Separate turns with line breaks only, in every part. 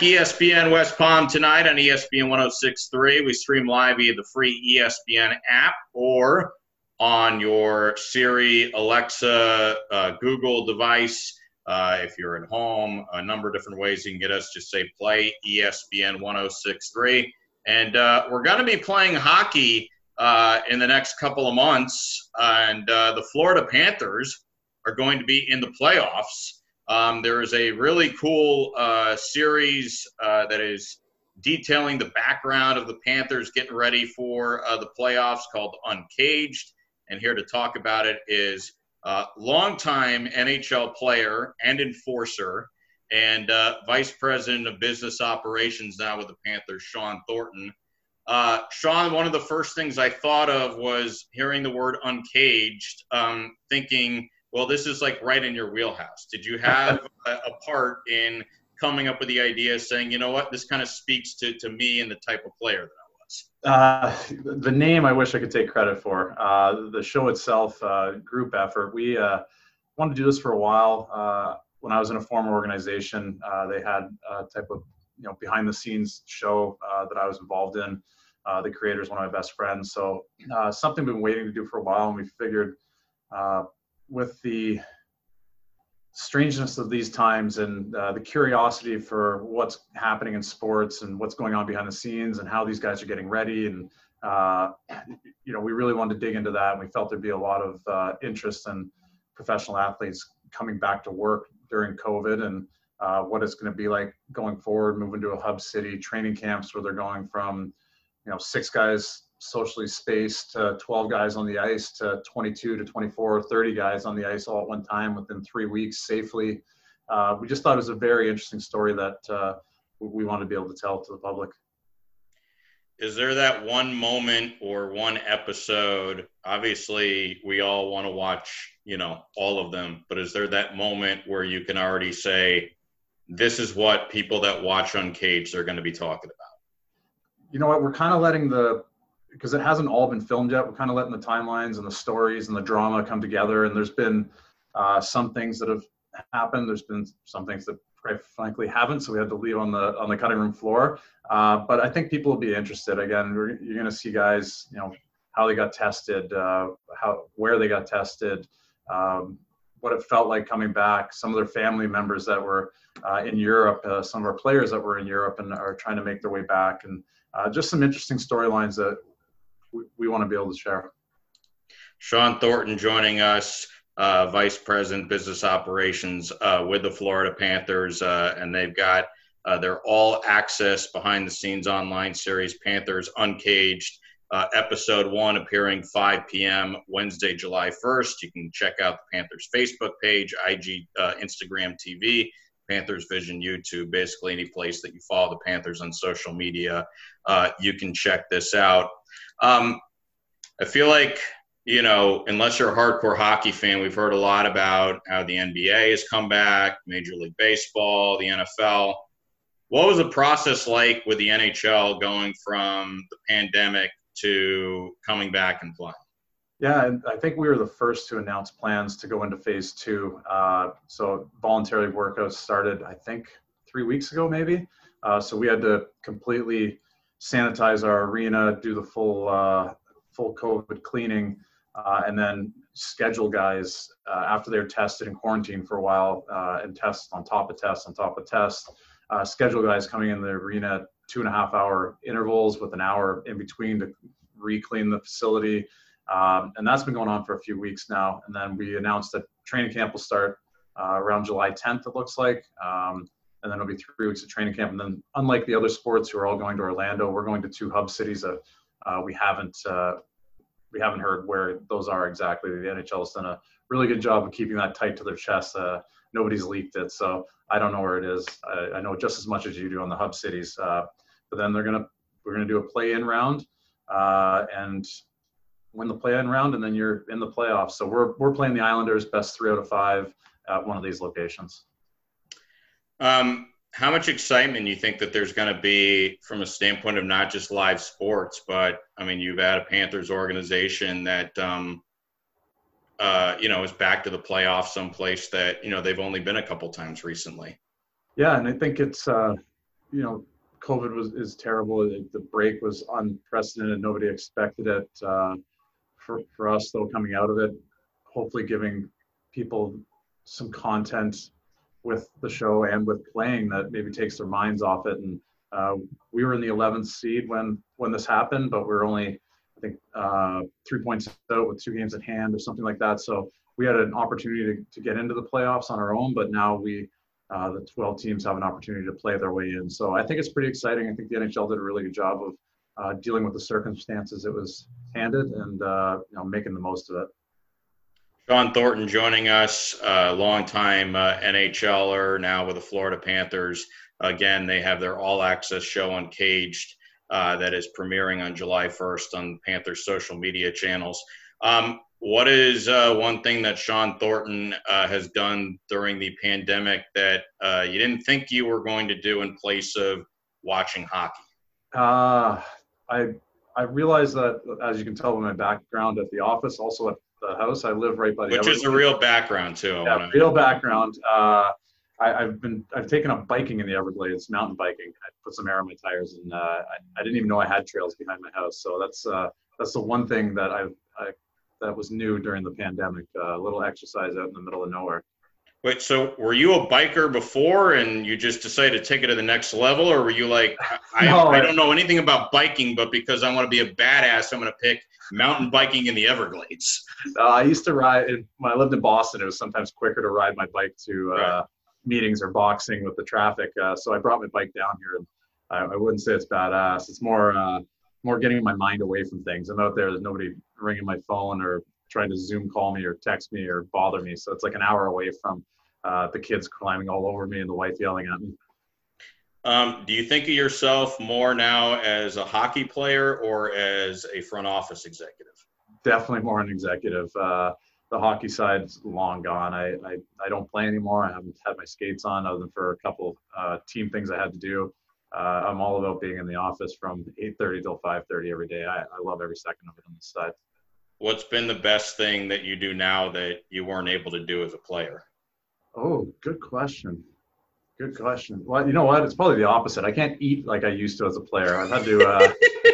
ESPN West Palm tonight on ESPN 1063. We stream live via the free ESPN app or on your Siri, Alexa, uh, Google device. Uh, if you're at home, a number of different ways you can get us. Just say play ESPN 1063. And uh, we're going to be playing hockey uh, in the next couple of months. And uh, the Florida Panthers are going to be in the playoffs. Um, there is a really cool uh, series uh, that is detailing the background of the Panthers getting ready for uh, the playoffs called Uncaged. And here to talk about it is uh, longtime NHL player and enforcer and uh, vice president of business operations now with the Panthers, Shawn Thornton. Uh, Shawn, one of the first things I thought of was hearing the word uncaged, um, thinking – well, this is like right in your wheelhouse. Did you have a, a, part in coming up with the idea, saying, you know what, this kind of speaks to, to me and the type of player that I was?
Uh, the name I wish I could take credit for. Uh, the show itself, uh, group effort. We uh, wanted to do this for a while. Uh, when I was in a former organization, uh, they had a type of you know behind the scenes show that I was involved in. the creator is one of my best friends, so something we've been waiting to do for a while, and we figured with the strangeness of these times and uh, the curiosity for what's happening in sports and what's going on behind the scenes and how these guys are getting ready and uh, you know we really wanted to dig into that. And we felt there'd be a lot of uh, interest in professional athletes coming back to work during covid and uh, what it's going to be like going forward moving to a hub city training camps where they're going from you know six guys socially spaced uh, 12 guys on the ice to 22 to 24 or 30 guys on the ice all at one time within three weeks safely. Uh, we just thought it was a very interesting story that uh, we wanted to be able to tell to the public.
Is there that one moment or one episode? Obviously we all want to watch you know all of them but is there that moment where you can already say this is what people that watch on uncaged are going to be talking about
you know what? We're kind of letting the because it hasn't all been filmed yet. We're kind of letting the timelines and the stories and the drama come together. And there's been uh, some things that have happened. There's been some things that, quite frankly, haven't. So we had to leave on the on the cutting room floor. Uh, but I think people will be interested. Again, you're going to see guys, you know, how they got tested, uh, how where they got tested, um, what it felt like coming back. Some of their family members that were uh, in Europe, uh, some of our players that were in Europe and are trying to make their way back, and uh, just some interesting storylines that we, we want to be able to share.
Shawn Thornton joining us, uh, Vice President Business Operations uh, with the Florida Panthers, uh, and they've got uh, their all access behind the scenes online series, Panthers Uncaged. Uh, episode one appearing 5 p.m. Wednesday, July 1st. You can check out the Panthers Facebook page, IG, uh, Instagram TV, Panthers Vision YouTube, basically any place that you follow the Panthers on social media. you can check this out. Um, I feel like you know, unless you're a hardcore hockey fan, we've heard a lot about how the NBA has come back, Major League Baseball, the NFL. What was the process like with the NHL going from the pandemic to coming back and playing?
Yeah, I think we were the first to announce plans to go into phase two. Uh, so voluntary workouts started, I think, three weeks ago, maybe. Uh, so we had to completely sanitize our arena, do the full uh, full COVID cleaning, uh, and then schedule guys uh, after they're tested and quarantined for a while uh, and tests on top of tests on top of tests. Uh, schedule guys coming in the arena two and a half hour intervals with an hour in between to re-clean the facility. Um, and that's been going on for a few weeks now. And then we announced that training camp will start uh, around July 10th, it looks like. Um, and then it'll be three weeks of training camp. And then, unlike the other sports who are all going to Orlando, we're going to two hub cities that uh, we haven't uh, we haven't heard where those are exactly. The NHL has done a really good job of keeping that tight to their chest. Uh, nobody's leaked it, so I don't know where it is. I, I know just as much as you do on the hub cities. Uh, but then they're gonna we're gonna do a play-in round uh, and win the play-in round, and then you're in the playoffs. So we're we're playing the Islanders best three out of five at one of these locations.
Um, how much excitement do you think that there's going to be from a standpoint of not just live sports, but I mean, you've had a Panthers organization that, um, uh, you know, is back to the playoffs someplace that, you know, they've only been a couple times recently.
Yeah. And I think it's, uh, you know, COVID was is terrible. The break was unprecedented. Nobody expected it. Uh, for for us, though, coming out of it, hopefully giving people some content with the show and with playing that maybe takes their minds off it. And uh, we were in the 11th seed when when this happened, but we are only I think uh, three points out with two games at hand or something like that. So we had an opportunity to, to get into the playoffs on our own, but now we uh, the 12 teams have an opportunity to play their way in. So I think it's pretty exciting. I think the NHL did a really good job of uh, dealing with the circumstances it was handed and uh, you know making the most of it.
Shawn Thornton joining us, uh, longtime uh, NHLer, now with the Florida Panthers. Again, they have their all access show Uncaged uh, that is premiering on July 1st on Panthers social media channels. Um, what is uh, one thing that Shawn Thornton uh, has done during the pandemic that uh, you didn't think you were going to do in place of watching hockey?
Uh, I I realized that, as you can tell by my background at the office, also at the house, I live right by the.
Which is a real background too.
Yeah, wanna... real background. Uh, I, have been I've taken up biking in the Everglades, mountain biking. I put some air on my tires, and uh, I, I, didn't even know I had trails behind my house. So that's uh, that's the one thing that I've I, that was new during the pandemic. Uh, a little exercise out in the middle of nowhere.
Wait, so were you a biker before and you just decided to take it to the next level, or were you like, I, no, I don't know anything about biking, but because I want to be a badass, I'm going to pick mountain biking in the Everglades?
Uh, I used to ride, when I lived in Boston, it was sometimes quicker to ride my bike to uh, right. meetings or boxing with the traffic. Uh, so I brought my bike down here, and I, I wouldn't say it's badass. It's more, uh, more getting my mind away from things. I'm out there, there's nobody ringing my phone or trying to Zoom call me or text me or bother me. So it's like an hour away from uh, the kids climbing all over me and the wife yelling at me.
Um, do you think of yourself more now as a hockey player or as a front office executive?
Definitely more an executive. Uh, the hockey side's long gone. I, I, I, don't play anymore. I haven't had my skates on other than for a couple uh, team things I had to do. Uh, I'm all about being in the office from 8:30 till 5:30 every day. I, I love every second of it on the side.
What's been the best thing that you do now that you weren't able to do as a player?
Oh, good question. Good question. Well, you know what? It's probably the opposite. I can't eat like I used to as a player. I've had to uh,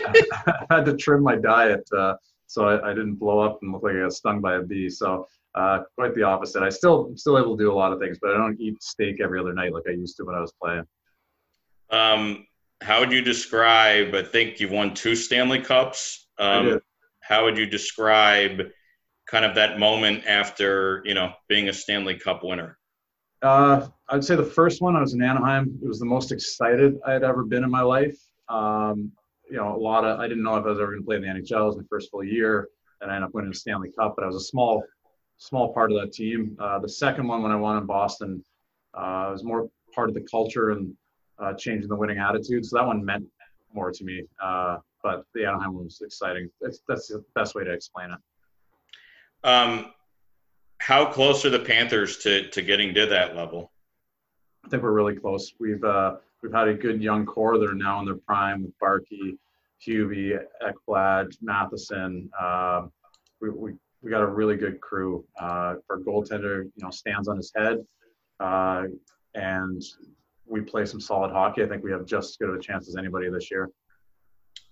I had to trim my diet uh, so I, I, didn't blow up and look like I got stung by a bee. So uh, quite the opposite. I still still able to do a lot of things, but I don't eat steak every other night like I used to when I was playing.
Um, how would you describe? I think you've won two Stanley Cups. Um, how would you describe kind of that moment after you know being a Stanley Cup winner?
Uh, I'd say the first one I was in Anaheim. It was the most excited I had ever been in my life. Um, you know, a lot of I didn't know if I was ever going to play in the NHL. It was my first full year, and I ended up winning the Stanley Cup. But I was a small, small part of that team. Uh, the second one when I won in Boston, uh, was more part of the culture and uh, changing the winning attitude. So that one meant more to me. But the Anaheim one was exciting. That's that's the best way to explain it.
Um, how close are the Panthers to to getting to that level?
I think we're really close. We've uh, we've had a good young core that are now in their prime with Barkey, Hubie, Ekblad, Matheson. Uh, we, we we got a really good crew. Uh, our goaltender, you know, stands on his head, uh, and we play some solid hockey. I think we have just as good of a chance as anybody this year.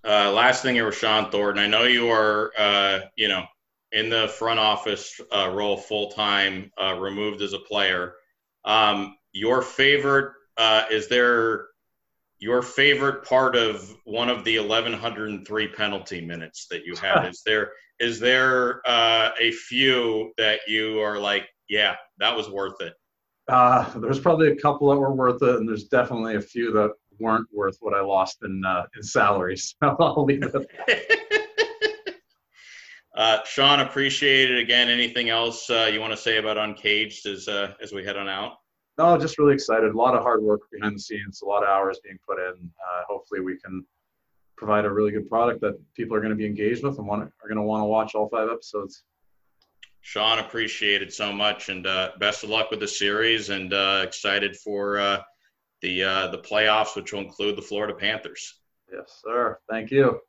Uh, last thing here Shawn Thornton. I know you are, uh, you know, in the front office uh, role full time, uh, removed as a player. Um, your favorite uh, is there your favorite part of one of the 1103 penalty minutes that you had? is there is there uh, a few that you are like, yeah, that was worth it?
Uh, there's probably a couple that were worth it, and there's definitely a few that weren't worth what I lost in uh, in salaries. So I'll leave it.
Uh, Shawn, appreciate it again. Anything else uh, you want to say about Uncaged as uh, as we head on out?
No, just really excited. A lot of hard work behind the scenes, a lot of hours being put in. Uh, hopefully, we can provide a really good product that people are going to be engaged with and want are going to want to watch all five episodes.
Shawn, appreciate it so much, and uh, best of luck with the series. And uh, excited for the uh, the playoffs, which will include the Florida Panthers.
Yes, sir. Thank you.